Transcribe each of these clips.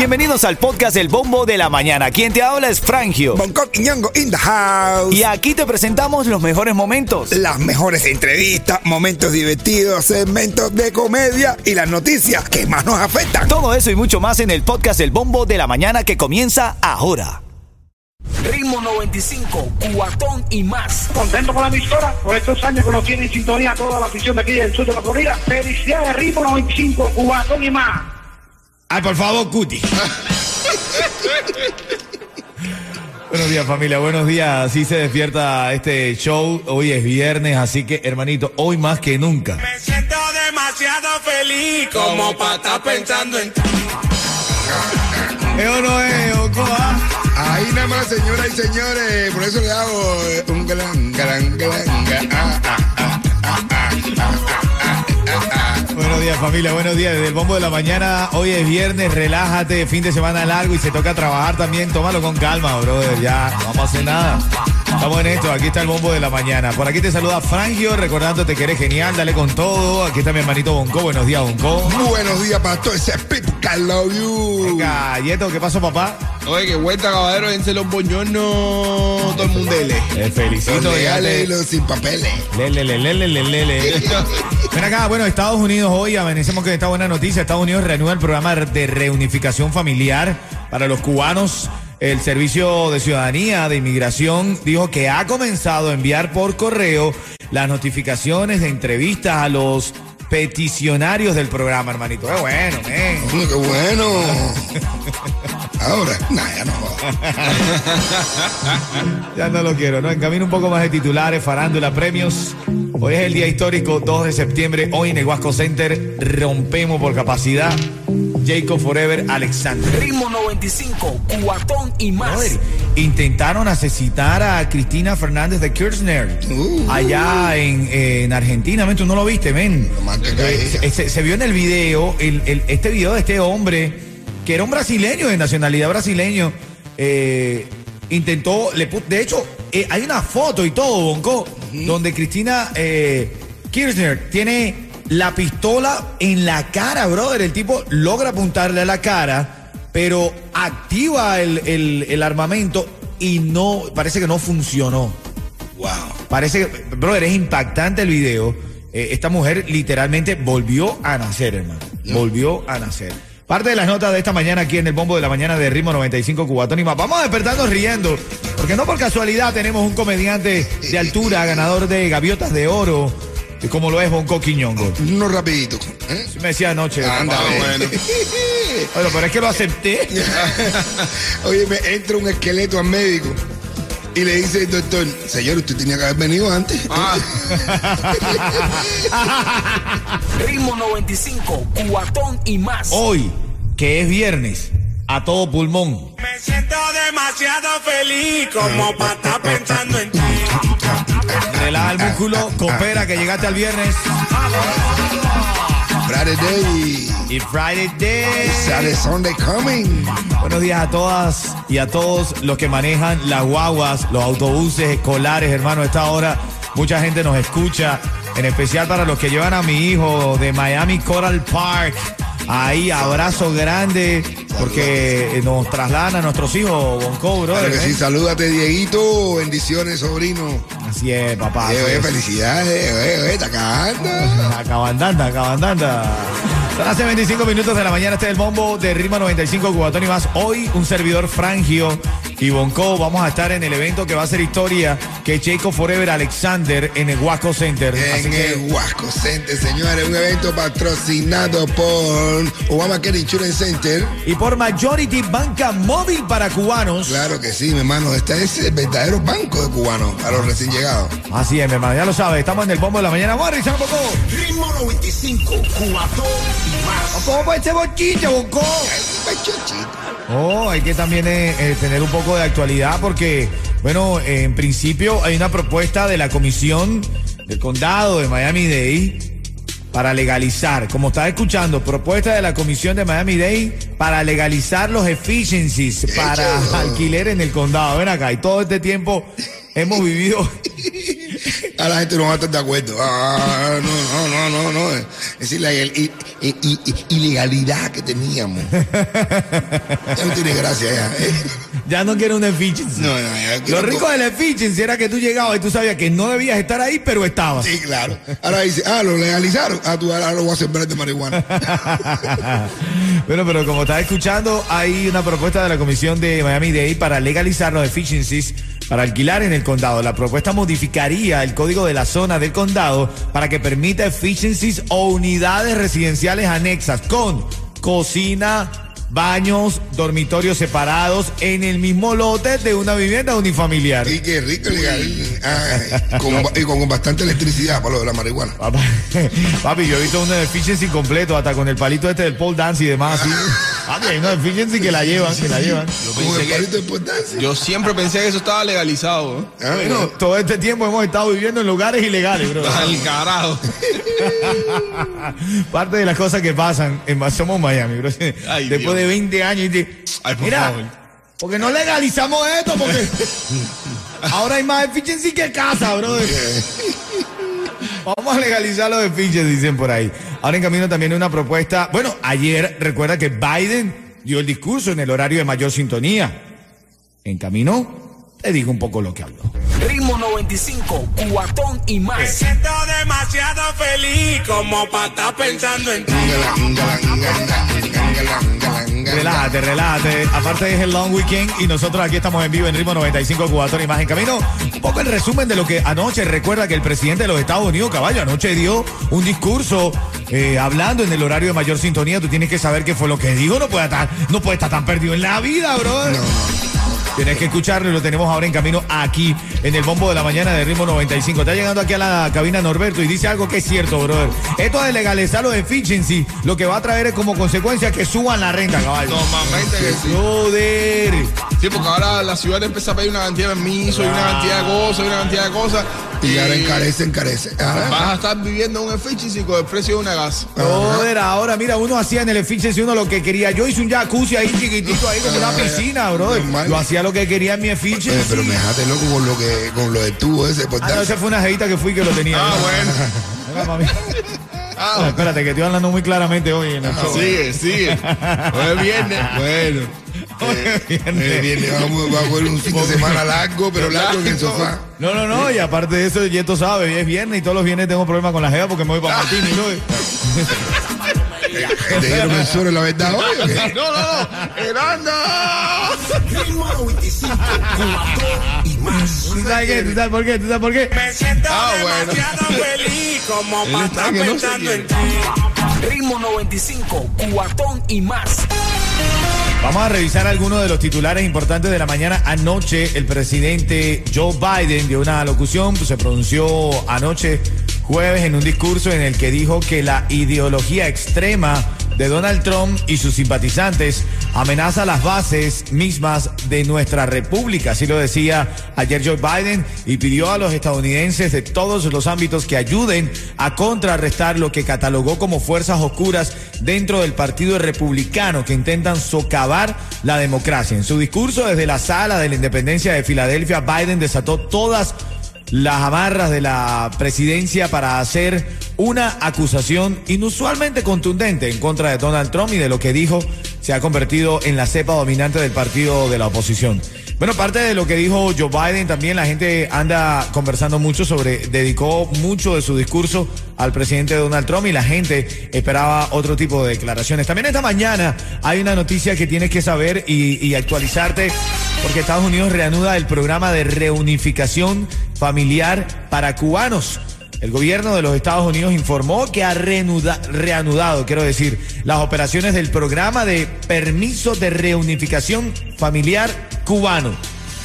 Bienvenidos al podcast El Bombo de la Mañana. Quien te habla es Frangio. Bangkok y Ñongo in the house. Y aquí te presentamos los mejores momentos. Las mejores entrevistas, momentos divertidos, segmentos de comedia y las noticias que más nos afectan. Todo eso y mucho más en el podcast El Bombo de la Mañana que comienza ahora. Ritmo 95, cuatón y más. Contento con la emisora, por estos años que nos tiene en sintonía toda la afición de aquí del sur de la Florida. Felicidades, Ritmo 95, cuatón y más. Ay, por favor, Cuti. Buenos días familia, buenos días. Así se despierta este show. Hoy es viernes, así que hermanito, hoy más que nunca. Me siento demasiado feliz como para estar pensando en... Eso no es, Ocoa. Ahí nada más, señoras y señores, por eso le hago un galán, galán, galán. ah, ah, ah, ah, ah días familia, buenos días. Desde el bombo de la mañana, hoy es viernes, relájate, fin de semana largo y se toca trabajar también. Tómalo con calma, brother. Ya, no vamos a hacer nada. Estamos en esto, aquí está el bombo de la mañana. Por aquí te saluda Frangio, recordándote que eres genial, dale con todo. Aquí está mi hermanito Bonco. Buenos días, Bonco. Buenos días, pastor. Ese es Pip, I love you. Venga, Yeto, ¿qué pasó, papá? Oye, que vuelta, caballero, dense los boñones, todo el mundo. Eh, felicito, legales y los sin papeles. Lele, lele, lele, lele. Ven acá, bueno, Estados Unidos hoy, amanecemos con esta buena noticia. Estados Unidos reanuda el programa de reunificación familiar para los cubanos. El Servicio de Ciudadanía de Inmigración dijo que ha comenzado a enviar por correo las notificaciones de entrevistas a los peticionarios del programa, hermanito. Qué bueno, men. Mm, ¡Qué bueno! Ahora, nah, ya no. Ya no lo quiero, ¿no? En camino un poco más de titulares, farándula, premios. Hoy es el día histórico, 2 de septiembre. Hoy en el Huasco Center rompemos por capacidad. Jacob Forever Alexander. Ritmo 95, cuatón y más. Brother, intentaron asesinar a Cristina Fernández de Kirchner Uh. allá en, en Argentina, men, tú no lo viste, men. Eh, se, se vio en el video, el- el- este video de este hombre, que era un brasileño, de nacionalidad brasileño, eh, intentó, le de hecho, eh, hay una foto y todo, Bonco, donde Cristina eh, Kirchner tiene la pistola en la cara, brother. El tipo logra apuntarle a la cara, pero activa el, el- el armamento y no, parece que no funcionó. Wow. Parece que, brother, es impactante el video. Eh, esta mujer literalmente volvió a nacer, hermano. Volvió a nacer. Parte de las notas de esta mañana aquí en el bombo de la mañana de Ritmo 95 Cubatón y más. Vamos a despertarnos riendo, porque no por casualidad tenemos un comediante de altura, ganador de gaviotas de oro, y como lo es Bonco Quiñongo. Uno rapidito. ¿eh? Sí me decía anoche. Anda, papá. bueno. Bueno, pero es que lo acepté. Oye, me entra un esqueleto al médico y le dice el doctor, señor, usted tenía que haber venido antes. Ritmo 95, cuatón y más. Hoy, que es viernes, a todo pulmón. Me siento demasiado feliz como para estar pensando en ti. Relaja el músculo, coopera que llegaste al viernes. Friday Day. Y Friday Day. Saturday Sunday coming. Buenos días a todas y a todos los que manejan las guaguas, los autobuses escolares, hermano. A esta hora mucha gente nos escucha, en especial para los que llevan a mi hijo de Miami Coral Park. Ahí, abrazo grande, porque eh, nos trasladan a nuestros hijos, Bonco, bro. Claro que sí, salúdate, Dieguito. Bendiciones, sobrino. Así es, papá. Eh, es. felicidades, oye, oye, está cagando. Acabandanda, acabandanda. Son hace 25 minutos de la mañana, este es el bombo de Rima 95 Cubatón y más. Hoy un servidor Frangio y Bonco vamos a estar en el evento que va a ser historia, que es Jacob Forever Alexander en el Huasco Center. Así En que el Huasco Center, señores, un evento patrocinado por Obamacare Insurance Center. y por Majority Banca Móvil para cubanos. Claro que sí, mi hermano, este es el verdadero banco de cubanos a los recién llegados. Así es, mi hermano, ya lo sabes, estamos en el bombo de la mañana. Un poco. Ritmo 95, cuatón y más. ¿Cómo fue este bochiche, Bonco? Oh, hay que también eh, eh, tener un poco de actualidad porque, bueno, eh, en principio hay una propuesta de la Comisión del Condado de Miami-Dade para legalizar, como estás escuchando, propuesta de la Comisión de Miami-Dade para legalizar los efficiencies para alquiler en el condado. Ven acá, y todo este tiempo hemos vivido a la gente no va a estar de acuerdo. Ah, no, no, no, no, no. Es decir, la il- ilegalidad que teníamos. Ya no tiene gracia ya. ¿eh? Ya no quiero una efficiency. No, no, ya Lo rico co- de la efficiency era que tú llegabas y tú sabías que no debías estar ahí, pero estabas. Sí, claro. Ahora dice, ah, lo legalizaron. Ah, tú ahora lo voy a sembrar de marihuana. bueno, pero como estás escuchando, hay una propuesta de la Comisión de Miami-Dade para legalizar los efficiencies para alquilar en el condado. La propuesta modificaría el código de la zona del condado para que permita efficiencies o unidades residenciales anexas con cocina, baños, dormitorios separados en el mismo lote de una vivienda unifamiliar. Y qué rico, legal. Ah, con, y con bastante electricidad para lo de la marihuana. Papá, Papi, yo he visto una efficiency completo, hasta con el palito este del pole dance y demás. así. Papi, hay una efficiency que la llevan, que la llevan. Yo pensé que- siempre pensé que eso estaba legalizado. ¿eh? Ah, bueno. todo este tiempo hemos estado viviendo en lugares ilegales, bro. Al carajo. Parte de las cosas que pasan en somos Miami, bro. Ay, Después Dios. de 20 años y te- Ay, por mira, favor. porque no legalizamos esto, porque ahora hay más efficiency que casa, bro. Vamos a legalizar los efficiency, dicen por ahí. Ahora en camino también una propuesta. Bueno, ayer recuerda que Biden dio el discurso en el horario de mayor sintonía. En camino, te digo un poco lo que habló. Ritmo 95, cuatón y más. Siento demasiado feliz como para estar pensando en ti. Relájate, relájate. Aparte es el long weekend y nosotros aquí estamos en vivo en ritmo 95 Cubatón y más en camino. Un poco el resumen de lo que anoche recuerda que el presidente de los Estados Unidos, caballo, anoche dio un discurso eh, hablando en el horario de mayor sintonía. Tú tienes que saber qué fue lo que dijo. No puede estar, no puede estar tan perdido en la vida, bro. Tienes que escucharlo y lo tenemos ahora en camino aquí, en el bombo de la mañana de ritmo 95. Está llegando aquí a la cabina Norberto y dice algo que es cierto, brother. Esto de legalizar los efficiency, lo que va a traer es como consecuencia que suban la renta, caballo. Normalmente que sí. Brother. Sí, porque ahora la ciudad empieza a pedir una cantidad de permisos y una cantidad de cosas y una cantidad de cosas. Y ahora encarece, encarece. Ah, vas a estar viviendo un efficiency con el precio de una gas. Brother, ahora mira, uno hacía en el efficiency uno lo que quería. Yo hice un jacuzzi ahí chiquitito, ahí como una piscina. Normal. Yo hacía lo que quería en mi eh, efficiency. pero me dejaste loco con lo que con lo de tubo ese. Por Ah, no, esa fue una jevita que fui que lo tenía. Ah, bueno. Mami. Ah, Ah, espérate, que estoy hablando muy claramente hoy en el show. sigue, sigue. Hoy es viernes. Bueno. Eh, viene, vamos, vamos a coger un fin de semana largo, pero largo en el sofá. No, no, no, y aparte de eso, Yeto sabe, es viernes y todos los viernes tengo problemas con la jeva porque me voy para Martini, ¿no? ¿Te dieron el la verdad hoy o qué? No, no, no. Heranda. Ritmo 95, cuatón y más. ¿Tú sabes qué? ¿Tú sabes por qué? ¿Tú sabes por qué? Me siento Ah, bueno. demasiado feliz como para estar que no pensando en ti. Ritmo 95, cuatón y más. Vamos a revisar algunos de los titulares importantes de la mañana. Anoche, el presidente Joe Biden dio una locución, se pronunció anoche jueves en un discurso en el que dijo que la ideología extrema de Donald Trump y sus simpatizantes amenaza las bases mismas de nuestra república. Así lo decía ayer Joe Biden y pidió a los estadounidenses de todos los ámbitos que ayuden a contrarrestar lo que catalogó como fuerzas oscuras dentro del Partido Republicano que intentan socavar la democracia. En su discurso desde la sala de la independencia de Filadelfia, Biden desató todas las amarras de la presidencia para hacer una acusación inusualmente contundente en contra de Donald Trump y de lo que dijo se ha convertido en la cepa dominante del partido de la oposición. Bueno, parte de lo que dijo Joe Biden, también la gente anda conversando mucho sobre, dedicó mucho de su discurso al presidente Donald Trump y la gente esperaba otro tipo de declaraciones. También esta mañana hay una noticia que tienes que saber y, y actualizarte porque Estados Unidos reanuda el programa de reunificación familiar para cubanos. El gobierno de los Estados Unidos informó que ha reanuda- reanudado, quiero decir, las operaciones del programa de permiso de reunificación familiar cubano.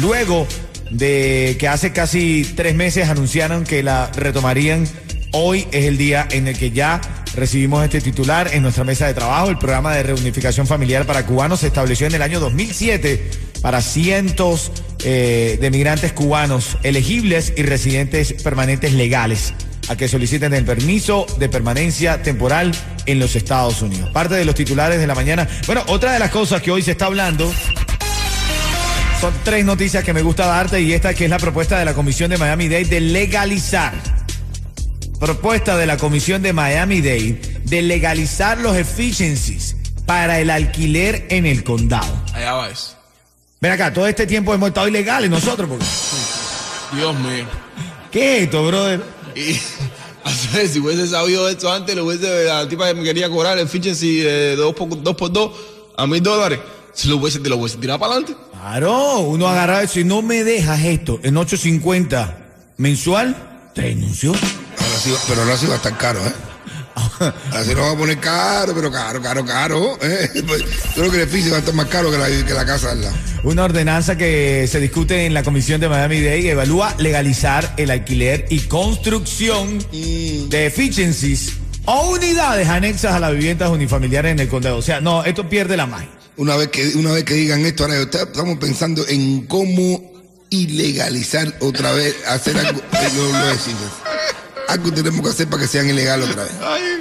Luego de que hace casi tres meses anunciaron que la retomarían, hoy es el día en el que ya recibimos este titular en nuestra mesa de trabajo. El programa de reunificación familiar para cubanos se estableció en el año 2007 para cientos eh, de migrantes cubanos elegibles y residentes permanentes legales a que soliciten el permiso de permanencia temporal en los Estados Unidos. Parte de los titulares de la mañana. Bueno, otra de las cosas que hoy se está hablando Son tres noticias que me gusta darte y esta que es la propuesta de la Comisión de Miami-Dade de legalizar. Propuesta de la Comisión de Miami-Dade de legalizar los efficiencies para el alquiler en el condado. Allá va eso. Ven acá, todo este tiempo hemos estado ilegales nosotros. Porque... Dios mío. ¿Qué es esto, brother? Y a ver, si hubiese sabido esto antes, lo hubiese, la tipa que me quería cobrar el efficiency de 2 por 2 por dos a mil dólares, si lo hubiese, te lo hubiese tirado para adelante. Claro, uno agarra eso y no me dejas esto en 8.50 mensual, te denunció. Ahora sí, va- pero ahora sí va a estar caro, ¿eh? Ahora sí nos va a poner caro, pero caro, caro, caro. ¿eh? Pues, creo que el edificio va a estar más caro que la, que la casa al lado. Una ordenanza que se discute en la Comisión de Miami-Dade evalúa legalizar el alquiler y construcción de efficiencies o unidades anexas a las viviendas unifamiliares en el condado. O sea, no, esto pierde la magia. Una vez que, una vez que digan esto, ahora estamos pensando en cómo ilegalizar otra vez, hacer algo, lo, lo decimos. Algo tenemos que hacer para que sean ilegales otra vez.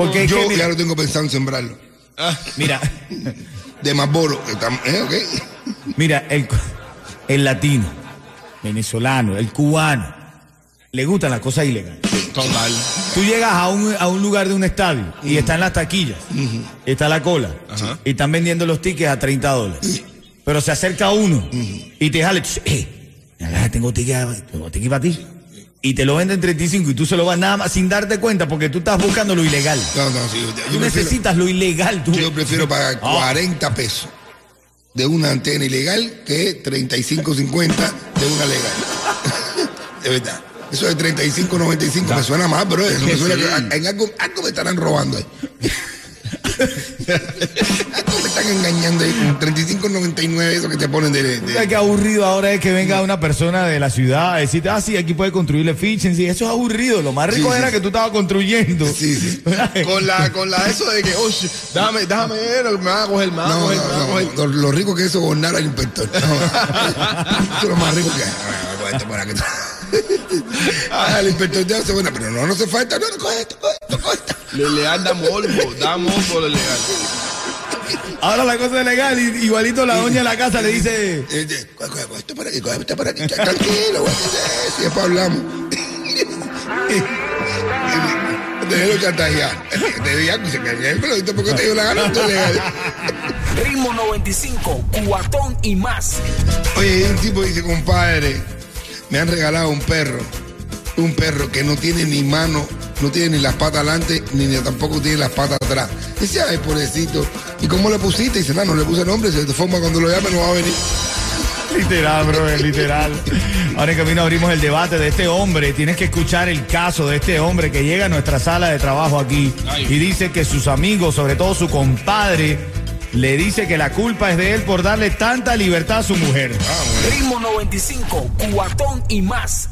Porque Yo que, ya lo tengo pensado en sembrarlo. mira, De Marlboro, ¿eh? mira, el, el latino, venezolano, el cubano, le gustan las cosas ilegales. Total. Tú llegas a un, a un lugar de un estadio y están las taquillas, está la cola, Ajá. y están vendiendo los tickets a 30 dólares. Pero se acerca uno y te jale, eh, tengo ticket, tengo ticket para ti. Y te lo venden 35 y tú se lo vas nada más sin darte cuenta porque tú estás buscando lo ilegal. No, no, sí. Yo, Tú prefiero, necesitas lo ilegal, tú. yo prefiero pagar Ah. 40 pesos de una antena ilegal que 35.50 de una legal. de verdad. Eso de 35.95 me suena más, bro. Eso me suena que en algo, algo me estarán robando ahí. me están engañando ahí con 35.99 eso que te ponen de... de- Qué aburrido ahora es que venga una persona de la ciudad a decirte, ah, sí, aquí puede construir efficiency. Eso es aburrido. Lo más rico Sí, era sí. que tú estabas construyendo. Sí, sí. Con la, con la eso de que, oh, déjame, déjame ver, me van a coger, me van a No, coger, a no, coger. no, lo, rico que es sobornar al inspector. No. Eso es lo más rico que hay. Ah, el inspector te hace buena, pero no, no hace falta. No, no, coge esto, coge esto, coge esto. Le, le da morbo, da morbo lo legal. Ahora la cosa es legal. y- igualito la doña de la casa le dice, Eh, eh, Coge, coge, coge esto por aquí, coge esto por aquí. Tranquilo, güey. Si después hablamos. Déjelo chantajear. Te di algo y se cayó el pelotito porque te dio la gana. esto es legal. Ritmo 95, cuatón y más. Oye, un tipo dice, compadre, me han regalado un perro, un perro que no tiene ni mano, no tiene ni las patas adelante, ni, ni tampoco tiene las patas atrás. Dice, ay, pobrecito. ¿Y cómo le pusiste? Dice, no, no le puse nombre, de forma cuando lo llame no va a venir. literal, bro, literal. Ahora en camino abrimos el debate de este hombre. Tienes que escuchar el caso de este hombre que llega a nuestra sala de trabajo aquí y dice que sus amigos, sobre todo su compadre, le dice que la culpa es de él por darle tanta libertad a su mujer. Ritmo 95, cuatón y más.